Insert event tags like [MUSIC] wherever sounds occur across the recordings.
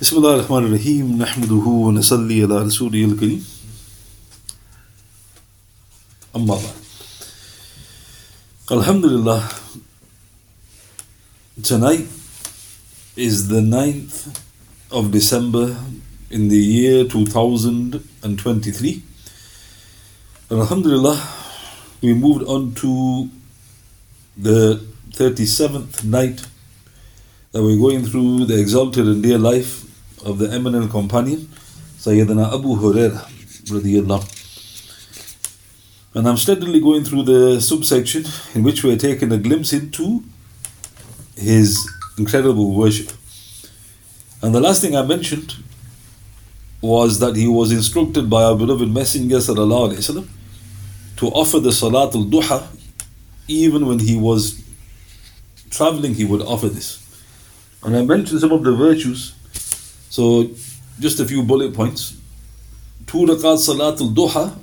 بسم الله الرحمن الرحيم نحمده ونصلي على رسوله الكريم أما بعد Alhamdulillah tonight is the 9th of December in the year 2023 and Alhamdulillah we moved on to the 37th night that we're going through the exalted and dear life of the eminent companion Sayyidina Abu Hurairah radiyallahu and I'm steadily going through the subsection in which we're taking a glimpse into his incredible worship. And the last thing I mentioned was that he was instructed by our beloved Messenger وسلم, to offer the Salat al Duha even when he was traveling, he would offer this. And I mentioned some of the virtues. So, just a few bullet points. Two rakat Salat al Duha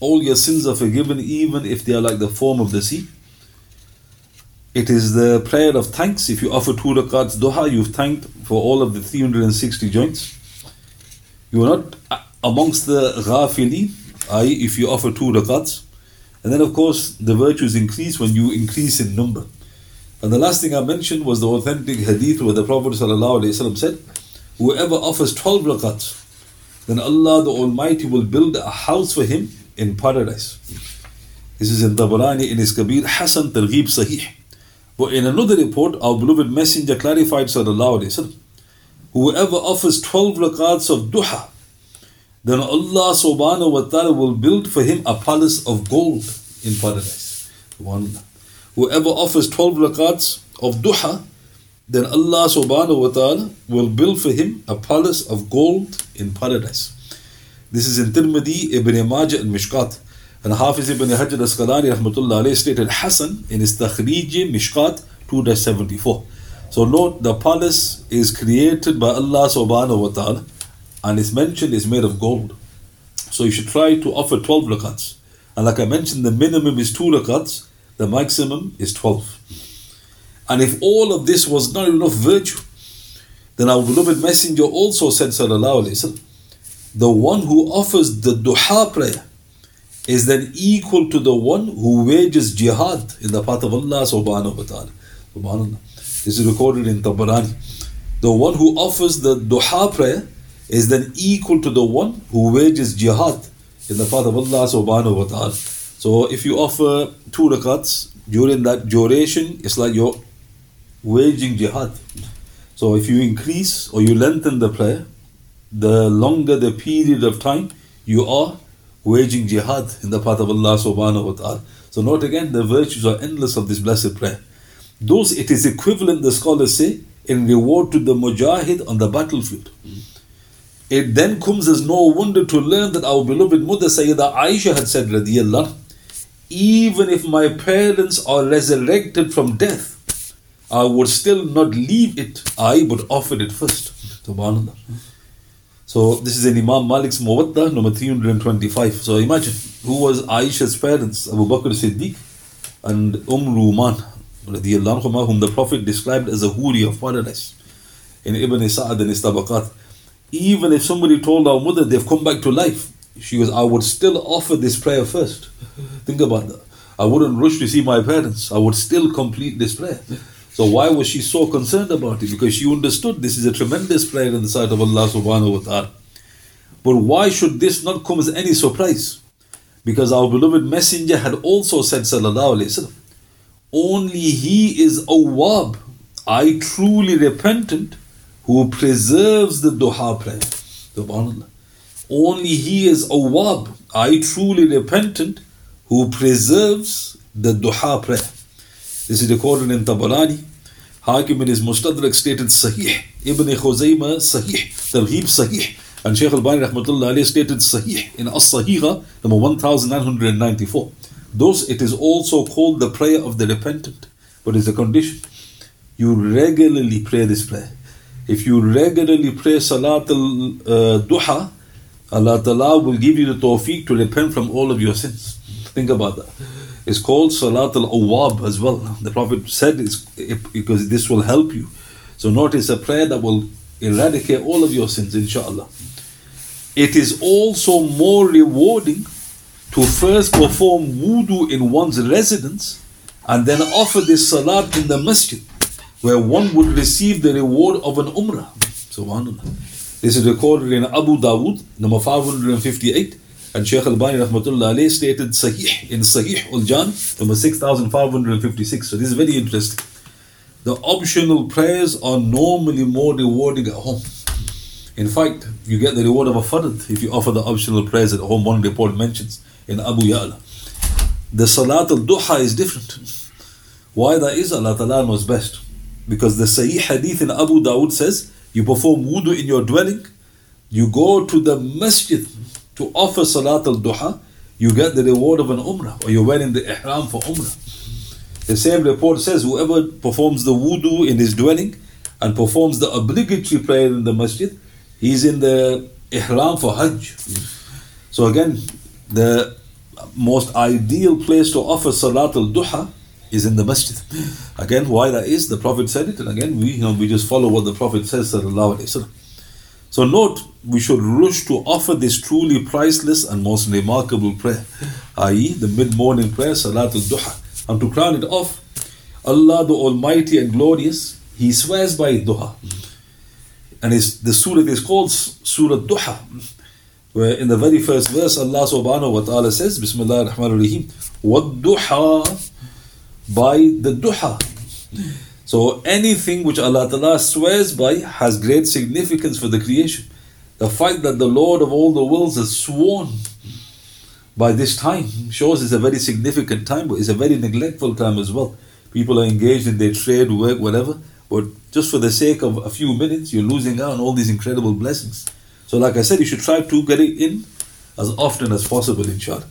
all your sins are forgiven even if they are like the form of the sea. It is the prayer of thanks. If you offer two rakats duha, you've thanked for all of the 360 joints. You are not amongst the ghafili, i.e., if you offer two rakats. And then, of course, the virtues increase when you increase in number. And the last thing I mentioned was the authentic hadith where the Prophet ﷺ said, Whoever offers 12 rakats, then Allah the Almighty will build a house for him in paradise. This is in Tabarani in his Kabir Hasan Targhib Sahih. But in another report, our beloved Messenger clarified Wasallam, whoever offers 12 rakats of duha, then Allah subhanahu wa ta'ala will build for him a palace of gold in paradise. One. Whoever offers 12 rakats of duha, then Allah subhanahu wa ta'ala will build for him a palace of gold in paradise. This is in Tirmidhi, Ibn Majah, and Mishkat. And Hafiz ibn Hajar Asqalani rahmatullah alayhi stated Hassan in his Takhrij Mishkat 2-74. So note the palace is created by Allah subhanahu wa ta'ala and it's mentioned is made of gold. So you should try to offer 12 rakats. And like I mentioned, the minimum is 2 rakats, the maximum is 12. And if all of this was not enough virtue, then our beloved messenger also said sallallahu the one who offers the duha prayer is then equal to the one who wages jihad in the path of Allah subhanahu wa ta'ala. Subhanallah. This is recorded in Tabarani. The one who offers the duha prayer is then equal to the one who wages jihad in the path of Allah subhanahu wa ta'ala. So if you offer two rakats during that duration, it's like you're waging jihad. So if you increase or you lengthen the prayer, the longer the period of time you are waging jihad in the path of Allah subhanahu wa ta'ala. So note again, the virtues are endless of this blessed prayer. Those it is equivalent, the scholars say, in reward to the mujahid on the battlefield. It then comes as no wonder to learn that our beloved mother Sayyida Aisha had said, radiyallahu, even if my parents are resurrected from death, I would still not leave it, I would offer it first. Subhanallah. So this is in Imam Malik's Muwatta, number 325. So imagine, who was Aisha's parents? Abu Bakr Siddiq and Umm Ruman, whom the Prophet described as a huri of paradise. In Ibn Sa'ad and Istabaqat. Even if somebody told our mother they've come back to life, she goes, I would still offer this prayer first. Think about that. I wouldn't rush to see my parents. I would still complete this prayer. So why was she so concerned about it? Because she understood this is a tremendous prayer in the sight of Allah subhanahu wa ta'ala. But why should this not come as any surprise? Because our beloved messenger had also said sallallahu alayhi wasallam, only he is awwab, I truly repentant, who preserves the duha prayer. Subhanallah. Only he is awwab, I truly repentant, who preserves the duha prayer. This is recorded in Tabarani. Hakim in his Mustadrak stated Sahih. Ibn Khuzaymah Sahih. Targhib Sahih. And Shaykh al-Bani rahmatullah alayhi stated Sahih in As-Sahiha, number 1994. Thus, it is also called the prayer of the repentant. But it's a condition. You regularly pray this prayer. If you regularly pray Salat al-Duha, uh, Allah Ta'ala will give you the tawfiq to repent from all of your sins. Think about that. It's called Salat al Awwab as well. The Prophet said it's because this will help you. So notice a prayer that will eradicate all of your sins, inshallah. It is also more rewarding to first perform wudu in one's residence and then offer this salat in the masjid, where one would receive the reward of an umrah. Subhanallah. This is recorded in Abu Dawud, number 558. And Shaykh al-Bani stated Sahih in Sahih al-Jami, number 6556. So this is very interesting. The optional prayers are normally more rewarding at home. In fact, you get the reward of a fard if you offer the optional prayers at home. One report mentions in Abu Ya'la. The Salat al-Duha is different. Why that is, Allah Ta'ala knows best. Because the Sahih Hadith in Abu Dawud says, you perform wudu in your dwelling, you go to the masjid to offer Salat al-Duha, you get the reward of an Umrah, or you're wearing the Ihram for Umrah. The same report says, whoever performs the wudu in his dwelling and performs the obligatory prayer in the masjid, he's in the Ihram for Hajj. So again, the most ideal place to offer Salat al-Duha is in the masjid. Again, why that is, the Prophet said it, and again, we, you know, we just follow what the Prophet says, sallallahu alayhi wasallam. So note, we should rush to offer this truly priceless and most remarkable prayer, i.e. the mid-morning prayer, Salatul Duha. And to crown it off, Allah the Almighty and Glorious, He swears by Duha. And his, the surah is called Surah Duha, where in the very first verse Allah subhanahu wa ta'ala says, Bismillah ar-Rahman ar-Rahim, وَالدُّحَى by the duha. So anything which Allah Ta'ala swears by has great significance for the creation. The fact that the Lord of all the worlds has sworn by this time shows it's a very significant time, but it's a very neglectful time as well. People are engaged in their trade, work, whatever, but just for the sake of a few minutes, you're losing out on all these incredible blessings. So, like I said, you should try to get it in as often as possible, inshallah.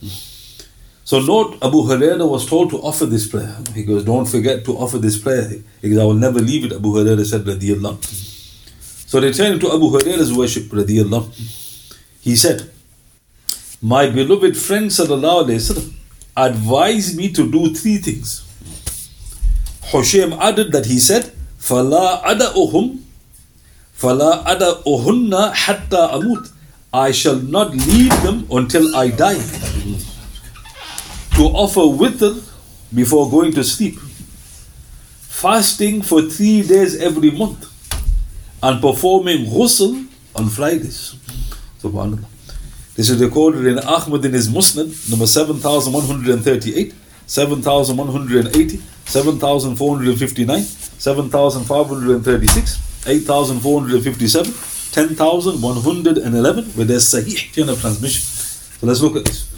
So note, Abu Huraira was told to offer this prayer. He goes, don't forget to offer this prayer. He goes, I will never leave it, Abu Huraira said, radiyallahu So returning to Abu Huraira's worship, radiyallahu he said, My beloved friend sallallahu alayhi wasallam advised me to do three things. Hushaym added that he said, فَلَا أَدَأُهُمْ فَلَا أَدَأُهُنَّ حَتَّى أَمُوتْ I shall not leave them until I die to offer witr before going to sleep, fasting for three days every month, and performing ghusl on Fridays. Subhanallah. This is recorded in Ahmad in his Musnad, number 7138, 7180, 7459, 7536, 8457, 10111, where there's Sahih chain of transmission. So let's look at this.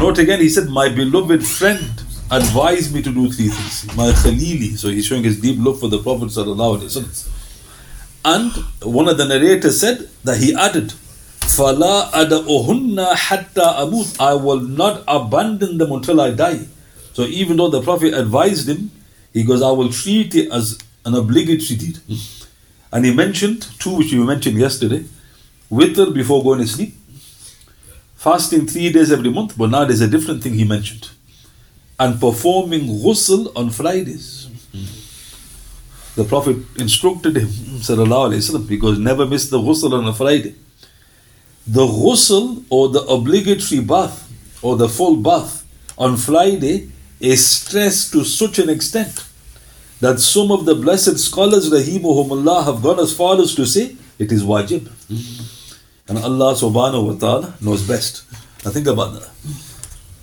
Note again, he said, My beloved friend advised me to do three things. My Khalili. So he's showing his deep love for the Prophet. And one of the narrators said that he added, Fala ada'uhunna hatta amut. I will not abandon them until I die. So even though the Prophet advised him, he goes, I will treat it as an obligatory deed. Hmm. And he mentioned two which we mentioned yesterday. Witr before going to sleep fasting three days every month, but now there's a different thing he mentioned. And performing ghusl on Fridays. The Prophet instructed him, وسلم, because never miss the ghusl on a Friday. The ghusl or the obligatory bath or the full bath on Friday is stressed to such an extent that some of the blessed scholars, rahimahumullah, have gone as far as to say it is wajib. And Allah subhanahu wa ta'ala knows best. Now think about that.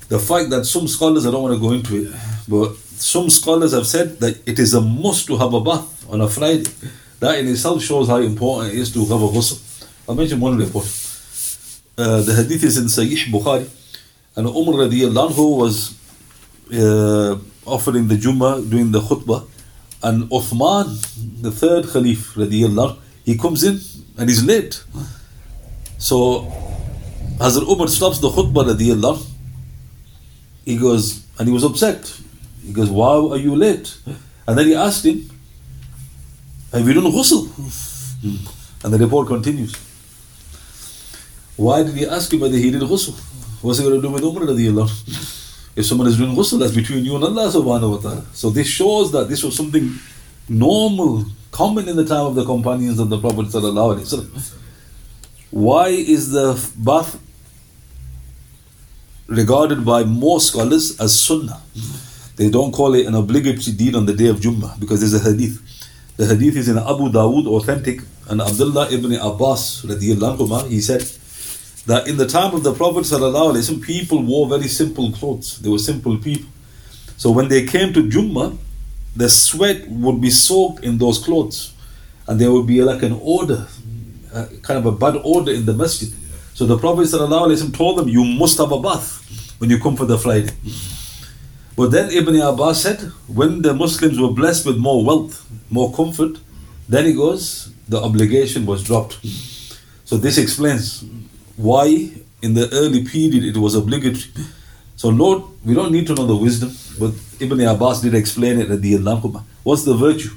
The fact that some scholars, I don't want to go into it, but some scholars have said that it is a must to have a bath on a Friday. That in itself shows how important it is to have a ghusl. I'll mention one report. Uh, the hadith is in Sahih Bukhari. And Umar radiallahu anhu was uh, offering the Jummah doing the khutbah. And Uthman, the third Khalif radiallahu he comes in and he's late. So Hazrat Umar stops the khutbah radiallahu. He goes, and he was upset. He goes, Why are you late? And then he asked him, Have you done ghusl? [LAUGHS] And the report continues. Why did he ask him whether he did ghusl? What's he going to do with Umar radiallahu? If someone is doing ghusl, that's between you and Allah subhanahu wa ta'ala. So this shows that this was something normal, common in the time of the companions of the Prophet sallallahu alaihi wasallam. Why is the bath regarded by most scholars as sunnah? They don't call it an obligatory deed on the day of Jummah because there's a hadith. The hadith is in Abu Dawood, authentic, and Abdullah ibn Abbas, anhu, he said that in the time of the Prophet, people wore very simple clothes. They were simple people. So when they came to Jummah, the sweat would be soaked in those clothes, and there would be like an odor, Uh, kind of a bad odor in the masjid. So the Prophet ﷺ told them, You must have a bath when you come for the Friday. But then Ibn Abbas said, when the Muslims were blessed with more wealth, more comfort, then he goes, the obligation was dropped. So this explains why in the early period it was obligatory. So Lord, we don't need to know the wisdom, but Ibn Abbas did explain it at the. What's the virtue?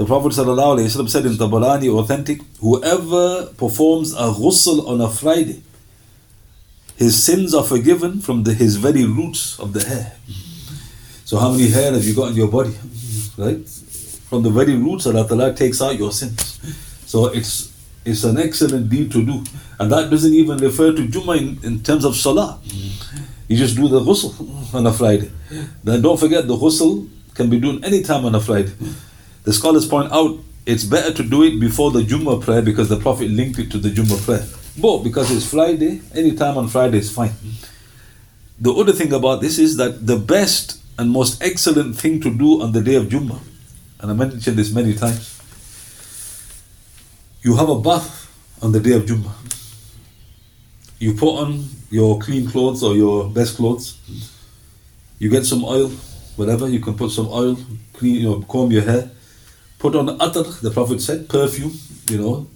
The Prophet ﷺ said in Tabarani authentic, whoever performs a ghusl on a Friday, his sins are forgiven from the, his very roots of the hair. So how many hair have you got in your body? Right? From the very roots, Allah Ta'ala takes out your sins. So it's it's an excellent deed to do. And that doesn't even refer to Jummah in, in terms of Salah. You just do the ghusl on a Friday. Then don't forget the ghusl can be done any time on a Friday. The scholars point out it's better to do it before the Jummah prayer because the Prophet linked it to the Jummah prayer. But because it's Friday, any time on Friday is fine. The other thing about this is that the best and most excellent thing to do on the day of Jummah, and I mentioned this many times, you have a bath on the day of Jummah. You put on your clean clothes or your best clothes. You get some oil, whatever. You can put some oil, clean, you know, comb your hair. Put on atar, the Prophet said, perfume, you know,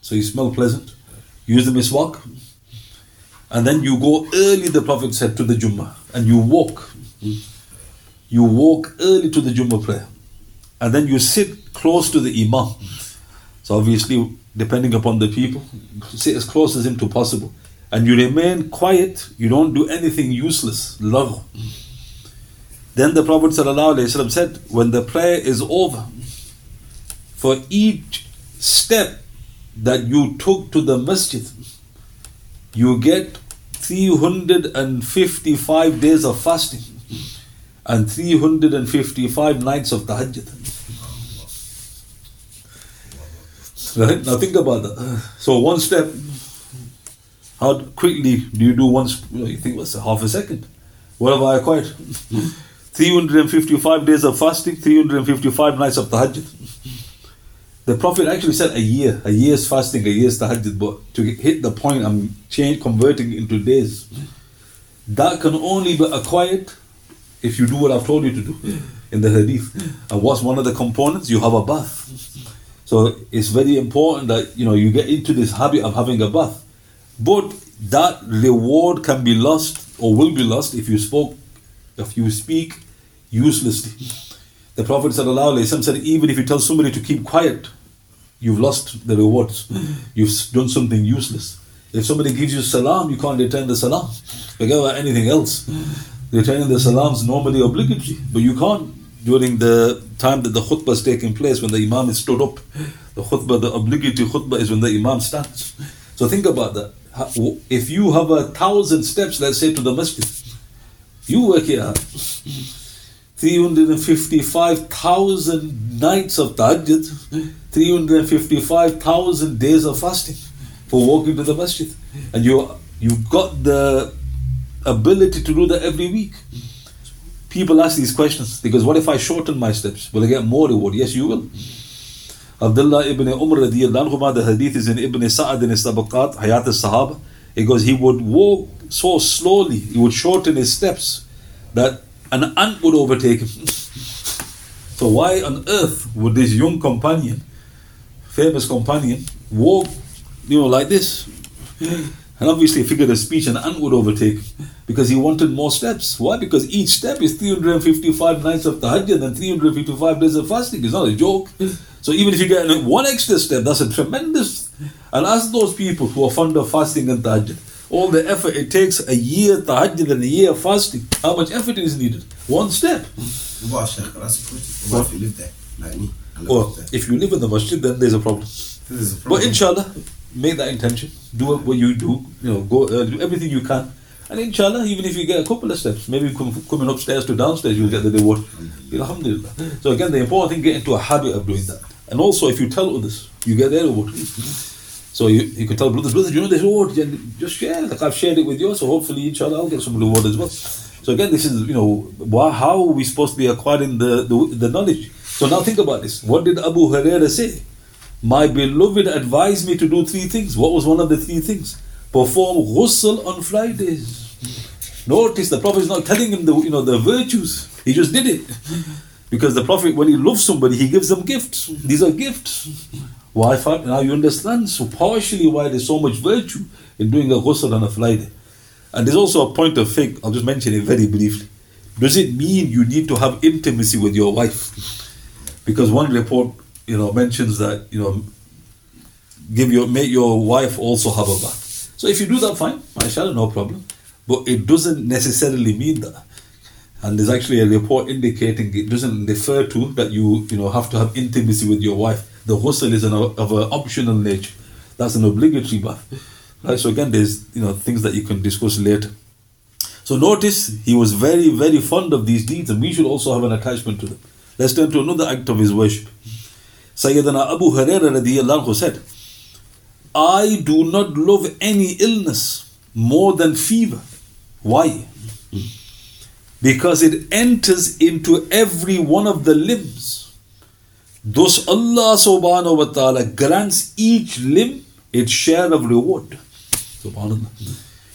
so you smell pleasant. Use the miswak. And then you go early, the Prophet said, to the Jummah. And you walk you walk early to the Jummah prayer and then you sit close to the Imam. So obviously, depending upon the people, sit as close as him to possible. And you remain quiet, you don't do anything useless, love. Then the Prophet said, when the prayer is over, for each step that you took to the masjid, you get 355 days of fasting and 355 nights of tahajjud. Right? Now think about that. So one step, how quickly do you do one, you think what's half a second? What have I acquired? [LAUGHS] 355 days of fasting, 355 nights of tahajjud. The Prophet actually said a year, a year's fasting, a year's tahajjud, but to hit the point, I'm change, converting into days. That can only be acquired if you do what I've told you to do in the hadith. And what's one of the components? You have a bath. So it's very important that you know you get into this habit of having a bath. But that reward can be lost or will be lost if you spoke if you speak uselessly. The Prophet said, even if you tell somebody to keep quiet, you've lost the rewards. Hmm. You've done something useless. If somebody gives you salam, you can't return the salam. Forget about anything else. Hmm. Returning the salams normally obligatory, but you can't during the time that the khutbah is taking place when the imam is stood up. The khutbah, the obligatory khutbah is when the imam stands. So think about that. If you have a thousand steps, let's say to the masjid, you work here. Hmm. 355,000 nights of tahajjud, 355,000 days of fasting for walking to the masjid. And you, you've got the ability to do that every week. People ask these questions because what if I shorten my steps? Will I get more reward? Yes, you will. Abdullah ibn Umar radiallahu the hadith is in Ibn Sa'ad in his Tabaqat, Hayat al-Sahaba. It goes, he would walk so slowly, he would shorten his steps that an ant would overtake him. so why on earth would this young companion, famous companion, walk, you know, like this? And obviously, figure of speech, an ant would overtake because he wanted more steps. Why? Because each step is 355 nights of tahajjud and 355 days of fasting. It's not a joke. So even if you get one extra step, that's a tremendous. And ask those people who are fond of fasting and tahajjud, all the effort it takes a year tahajjud and a year fasting, how much effort is needed? One step. What, Sheikh, that's a question. What if you live there, like me? Or if you live in the masjid, then there's a problem. There's a But inshallah, make that intention. Do what what you do. You know, go uh, do everything you can. And inshallah, even if you get a couple of steps, maybe coming upstairs to downstairs, you'll get the reward. Alhamdulillah. So again, the important thing, get into a habit of doing that. And also, if you tell others, you get their reward. So you, you can tell brothers, brothers, you know this and just share. Like I've shared it with you, so hopefully, inshallah, I'll get some reward as well. So again, this is, you know, why, how are we supposed to be acquiring the, the, the knowledge? So now think about this. What did Abu Huraira say? My beloved advised me to do three things. What was one of the three things? Perform ghusl on Fridays. Notice the Prophet is not telling him the you know the virtues. He just did it. Because the Prophet, when he loves somebody, he gives them gifts. These are gifts. Why Fa- now you understand so partially why there's so much virtue in doing a ghusl on a Friday. And there's also a point of faith, I'll just mention it very briefly. Does it mean you need to have intimacy with your wife? Because one report, you know, mentions that, you know, give your make your wife also have a bath. So if you do that, fine, mashallah, no problem. But it doesn't necessarily mean that. And there's actually a report indicating it doesn't refer to that you you know have to have intimacy with your wife. The ghusl is an, of an optional nature. That's an obligatory bath. Right. So again, there's you know things that you can discuss later. So notice he was very very fond of these deeds, and we should also have an attachment to them. Let's turn to another act of his worship. Sayyidina Abu Hurairah radiyallahu anhu said, I do not love any illness more than fever. Why? Because it enters into every one of the limbs. Thus Allah subhanahu wa ta'ala grants each limb its share of reward.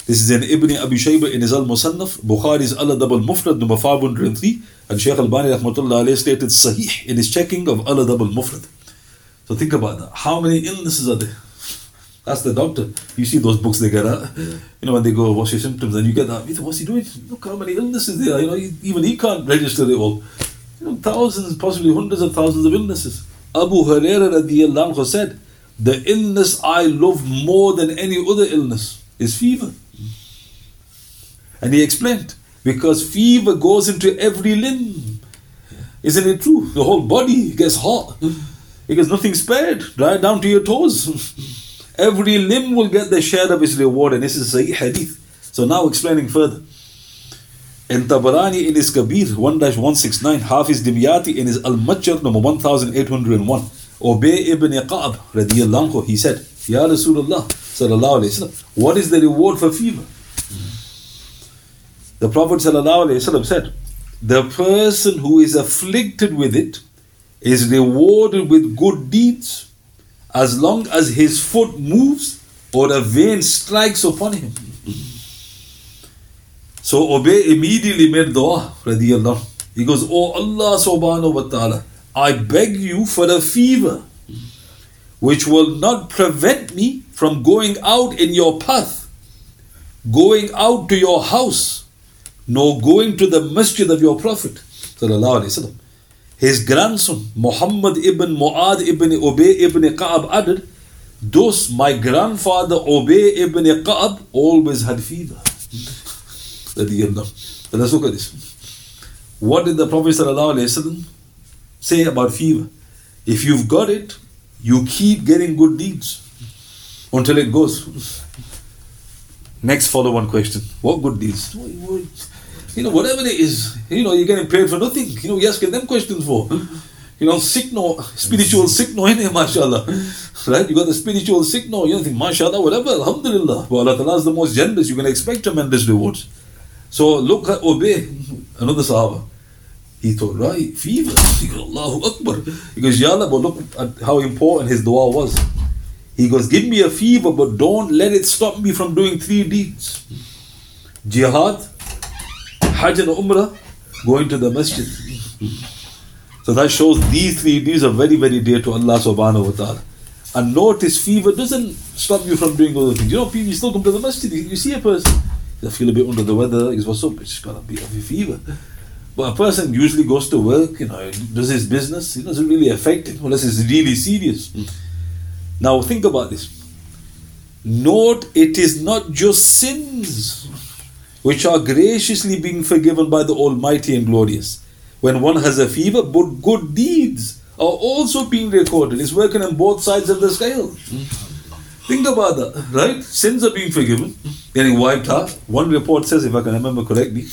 This is in Ibn Abi Shayba in his Al Musannaf, Bukhari's Al Adab al Mufrad number 503, and Shaykh Al Bani rahmatullah alayhi stated Sahih in his checking of Al Adab al Mufrad. So think about that. How many illnesses are there? That's the doctor. You see those books they get out. You know, when they go, what's your symptoms? And you get that. What's he doing? Look how many illnesses there are. You know, even he can't register it all. You know, thousands, possibly hundreds of thousands of illnesses. Abu Hurairah radiallahu anhu said, the illness I love more than any other illness is fever. And he explained, because fever goes into every limb. Isn't it true? The whole body gets hot. Because nothing spared, right down to your toes. Every limb will get their share of its reward, and this is Sahih Hadith. So now explaining further. In Tabarani in his Kabir 1-169, Hafiz Dimyati in his Al-Matjar number 1801, Ubay ibn Ka'ab radiyallahu he said, Ya Rasulullah sallallahu alayhi wasallam, what is the reward for fever? Mm-hmm. The Prophet alayhi said, the person who is afflicted with it is rewarded with good deeds as long as his foot moves or a vein strikes upon him. Mm-hmm. So Ubay immediately made dua, radiallahu. He goes, Oh Allah subhanahu wa ta'ala, I beg you for a fever which will not prevent me from going out in your path, going out to your house, nor going to the masjid of your Prophet. His grandson, Muhammad ibn Mu'ad ibn Ubay ibn Ka'ab added, Thus my grandfather Ubay ibn Ka'ab always had fever. Radiyallahu. But let's look at this. What did the Prophet say about fever? If you've got it, you keep getting good deeds until it goes. Next follow on question. What good deeds? You know, whatever it is, you know, you're getting paid for nothing. You know, you're asking them questions for. You know, sick no, spiritual sick no in mashallah. Right? You got the spiritual sick no, you don't think, mashallah, whatever, alhamdulillah. But Allah is the most generous, you can expect tremendous rewards. So look at Ubay, another Sahaba. He thought, right, fever. He goes, Allahu Akbar. He goes, Ya Allah, but look at how important his dua was. He goes, give me a fever, but don't let it stop me from doing three deeds. Jihad, Hajj and Umrah, going to the masjid. So that shows these three deeds are very, very dear to Allah subhanahu wa ta'ala. And notice fever doesn't stop you from doing other things. You know, people still come to the masjid. You see a person, they feel a bit under the weather, he goes, what's up? It's got a bit of a fever. But a person usually goes to work, you know, does his business, it doesn't really affect him unless it's really serious. Now think about this. Note it is not just sins which are graciously being forgiven by the Almighty and Glorious when one has a fever, but good deeds are also being recorded. It's working on both sides of the scale. Think about that, right? Sins are being forgiven, getting wiped out. One report says, if I can remember correctly,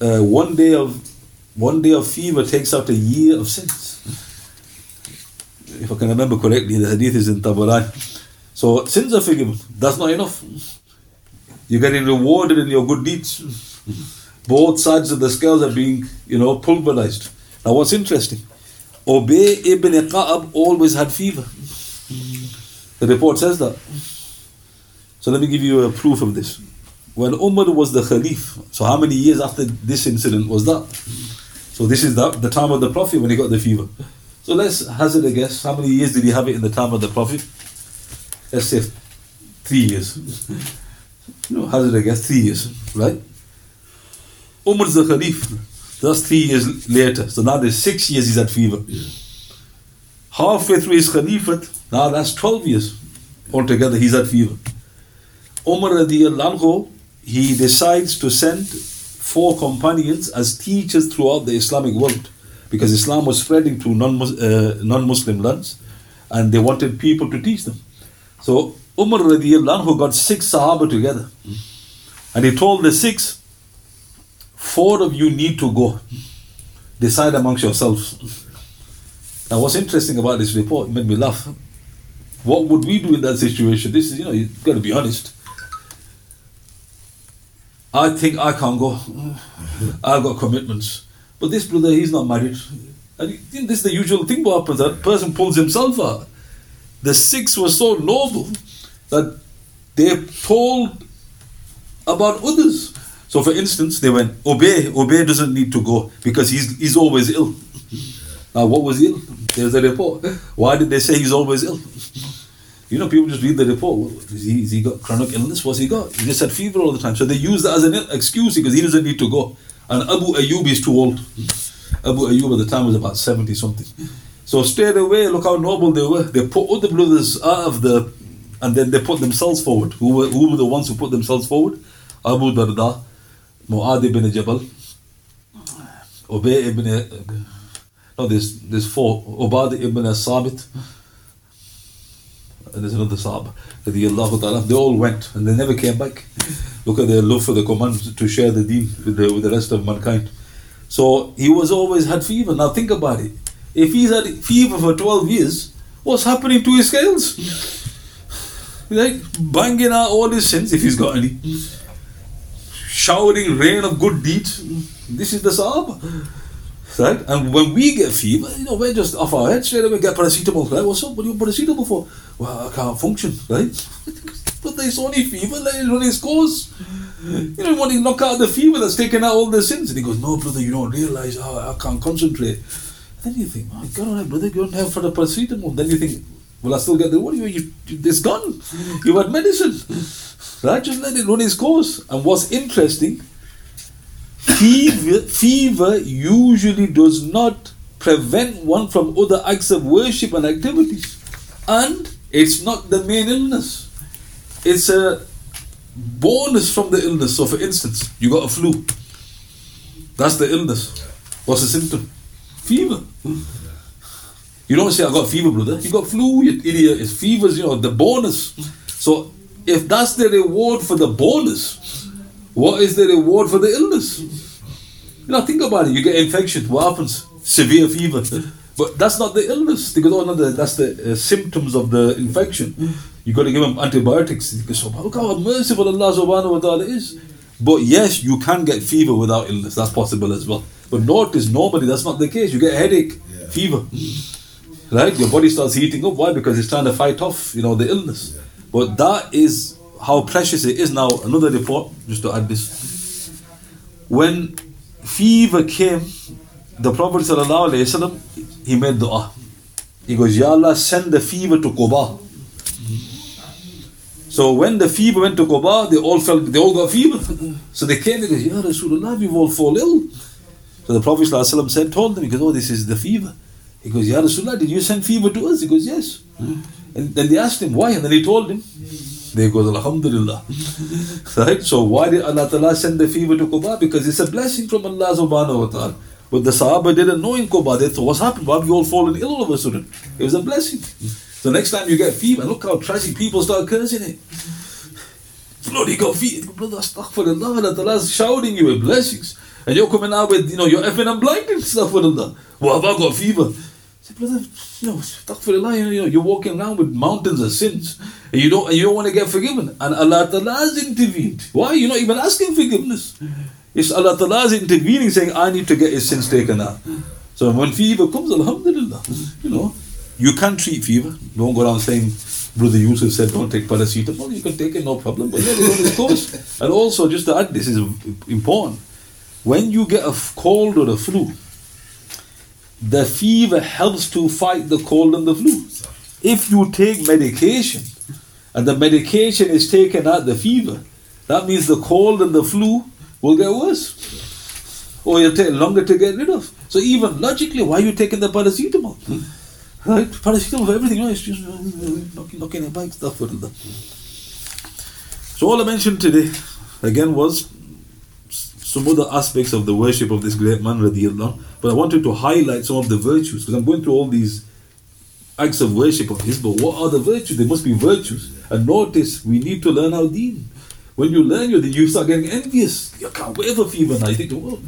uh, one day of one day of fever takes out a year of sins. If I can remember correctly, the hadith is in Tabarani. So sins are forgiven. That's not enough. You're getting rewarded in your good deeds. Both sides of the scales are being, you know, pulverized. Now, what's interesting? Ubay ibn Ka'ab always had fever. The report says that. So let me give you a proof of this. When Umar was the Khalif, so how many years after this incident was that? So this is the, the time of the Prophet when he got the fever. So let's hazard a guess. How many years did he have it in the time of the Prophet? Let's say three years. [LAUGHS] No, hazard a guess, three years, right? Umar's the Khalif. That's three years later. So now there's six years he's had fever. Halfway through his Khalifat, now that's 12 years altogether he's had fever. Umar radiallahu he decides to send four companions as teachers throughout the Islamic world because Islam was spreading to non uh, non-Muslim lands and they wanted people to teach them. So Umar radiallahu got six Sahaba together and he told the six, four of you need to go. Decide amongst yourselves. Now, what's interesting about this report made me laugh. What would we do in that situation? This is, you know, you've got to be honest. I think I can't go. [SIGHS] I've got commitments. But this brother, he's not married. And this is the usual thing what happens. That person pulls himself out. The six were so noble that they told about others. So, for instance, they went, Ubay, Ubay doesn't need to go because he's, he's always ill. Now, what was ill? There's a report. Why did they say he's always ill? You know, people just read the report. Is he, is he got chronic illness? What's he got? He just had fever all the time. So they use that as an excuse because he doesn't need to go. And Abu Ayyub is too old. Abu Ayyub at the time was about 70 something. So straight away, look how noble they were. They put all the brothers out of the, and then they put themselves forward. Who were, who were the ones who put themselves forward? Abu Darda, Mu'ad ibn Jabal, Ubay ibn, no, there's, there's four. Ubad ibn Sabit, and there's another Sahaba. They all went and they never came back. Look at their love for the command to share the deen with the, with the rest of mankind. So he was always had fever. Now think about it. If he's had fever for 12 years, what's happening to his scales? Like banging out all his sins if he's got any. Showering rain of good deeds. This is the Sahaba. Right? And when we get fever, you know, we're just off our head straight away, get paracetamol. Right? What's up? What do you paracetamol for? Well, I can't function, right? [LAUGHS] but there's only fever, let it run its course. You know, want to knock out the fever that's taken out all the sins. And he goes, No, brother, you don't realize how I can't concentrate. Then you think, My God, brother, you don't have for the paracetamol. Then you think, Will I still get the what? You, you, it's gone. You've had medicine. [LAUGHS] Right? Just let it run its course. And what's interesting, fever, fever usually does not prevent one from other acts of worship and activities. And it's not the main illness. It's a bonus from the illness. So, for instance, you got a flu. That's the illness. What's the symptom? Fever. You don't say I got fever, brother. You got flu, you idiot. It's fevers, you know, the bonus. So if that's the reward for the bonus, what is the reward for the illness? You know, think about it. You get infection. What happens? Severe fever. But that's not the illness. They go, oh, no, that's the uh, symptoms of the infection. You got to give them antibiotics. So, look how merciful Allah subhanahu wa ta'ala is. But yes, you can get fever without illness. That's possible as well. But notice, normally that's not the case. You get a headache, yeah. fever. Right? Your body starts heating up. Why? Because it's trying to fight off, you know, the illness. But that is how precious it is. Now, another report, just to add this. When fever came, the Prophet ﷺ, he made dua. He goes, Ya Allah, send the fever to Quba. So when the fever went to Quba, they all felt they all got fever. [LAUGHS] So they came and goes, Ya Rasulullah, we've all fall ill. So the Prophet ﷺ said, told them, he goes, Oh, this is the fever. He goes, Ya Rasulullah, did you send fever to us? He goes, Yes. And then they asked him why, and then he told him. They goes, Alhamdulillah. [LAUGHS] right? So why did Allah Ta'ala send the fever to Quba? Because it's a blessing from Allah subhanahu wa ta'ala. But the Sahaba didn't know in Quba. They thought, what's happened? Why have you all fallen ill all of a sudden? It was a blessing. So next time you get fever, look how tragic people start cursing it. Bloody got fever. Brother, astaghfirullah, Allah Ta'ala's shouting you with blessings. And you're coming out with, you know, you're effing and blinding, astaghfirullah. Well, have I got fever? Say, brother, you know, astaghfirullah, you know, you're walking around with mountains of sins. And you don't, you don't want to get forgiven. And Allah Ta'ala has intervened. Why? You're not even asking forgiveness. It's Allah Ta'ala is intervening, saying, I need to get his sins taken out. So when fever comes, Alhamdulillah, you know, you can treat fever. Don't go around saying, Brother Yusuf said, don't take paracetamol. You can take it, no problem. But yeah, of course. And also, just to add, this is important. When you get a cold or a flu, the fever helps to fight the cold and the flu. If you take medication and the medication is taken out the fever, that means the cold and the flu will get worse. Or it'll take longer to get rid of. So even logically, why are you taking the paracetamol? Hmm? Right? Paracetamol for everything, right? It's just uh, knocking, knocking it back, stuff. So all I mentioned today, again, was some other aspects of the worship of this great man, radiallahu but I wanted to highlight some of the virtues, because I'm going through all these acts of worship of his, but what are the virtues? There must be virtues. And notice, we need to learn our deen. When you learn your deen, you start getting envious. You can't wait for fever now. You think, oh,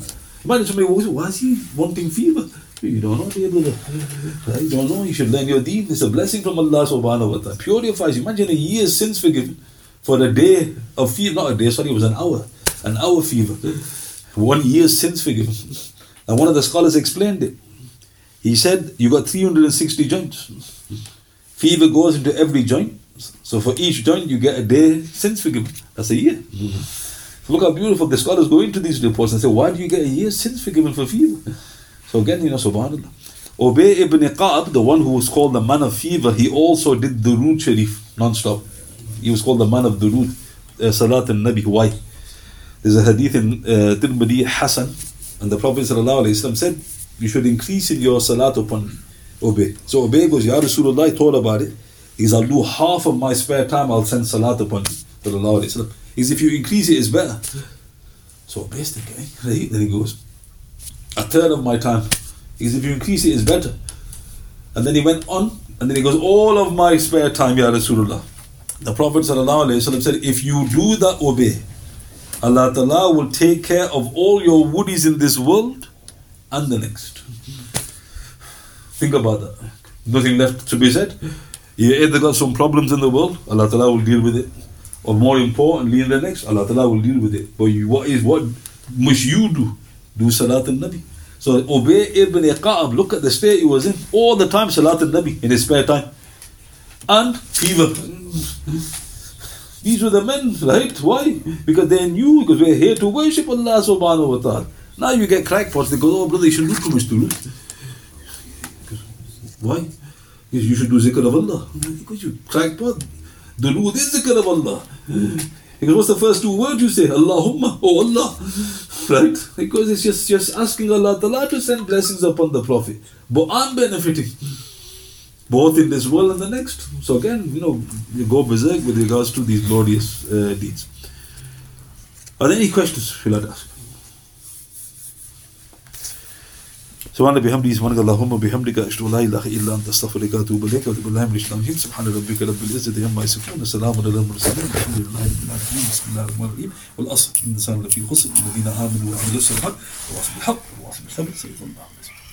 imagine somebody walks, why is he wanting fever? You don't know, dear? You don't know. You should learn your deen. It's a blessing from Allah subhanahu wa ta'ala. Purifies you. Imagine a year's sins forgiven for a day of fever. Not a day, sorry, it was an hour. An hour fever. One year's sins forgiven. And one of the scholars explained it. He said, You got 360 joints. Fever goes into every joint. So for each joint, you get a day sins forgiven. That's a year. Mm-hmm. Look how beautiful the scholars go into these reports and say, Why do you get a year's sins forgiven for fever? So again, you know, subhanAllah. Ubay ibn Ka'ab, the one who was called the man of fever, he also did the Durood Sharif non-stop. He was called the man of Durood, uh, Salat al-Nabi. Why? There's a hadith in uh, Tirmidhi Hassan, and the Prophet ﷺ said, you should increase in your salat upon Ubay. So Ubay goes, Ya Rasulullah, thought about it. He's, I'll do half of my spare time, I'll send salat upon you. He's, if you increase it, it's better. So Ubay's thinking, right? Then he goes, a third of my time. Because if you increase it, it's better. And then he went on, and then he goes, All of my spare time, Ya Rasulullah. The Prophet ﷺ said, If you do that, obey. Allah Ta'ala will take care of all your woodies in this world and the next. Think about that. Nothing left to be said. You either got some problems in the world, Allah Ta'ala will deal with it. Or more importantly, in the next, Allah Ta'ala will deal with it. But you, what is what must you do? Do Salat al Nabi. So Ubay ibn Ka'ab, look at the state he was in. All the time Salat al Nabi in his spare time. And fever. These were the men, right? Why? Because they knew, because we're here to worship Allah subhanahu wa ta'ala. Now you get crackpots, they go, oh brother, you shouldn't do too much to Why? Because you should do zikr of Allah. Because you crackpot. The Durood is zikr of Allah. Because what's the first two words you say? Allahumma, oh Allah. Right? Because it's just, just asking Allah to send blessings upon the Prophet. But I'm benefiting Both in this world and the next. So again, you know, you go berserk with regards to these glorious uh, deeds. Are there any questions you'd like to ask? سبحان بحمده سبحانك اللهم بحمدك اشهد ان لا اله الا انت استغفرك واتوب اليك وبالله من الشيطان الرجيم سبحان ربك رب العزه عما يصفون السلام على المرسلين الحمد لله رب العالمين بسم الله الرحمن الرحيم والاصل الانسان لفي خسر الذين امنوا وعملوا الصالحات وواصلوا بالحق وواصلوا بالصبر سيد الله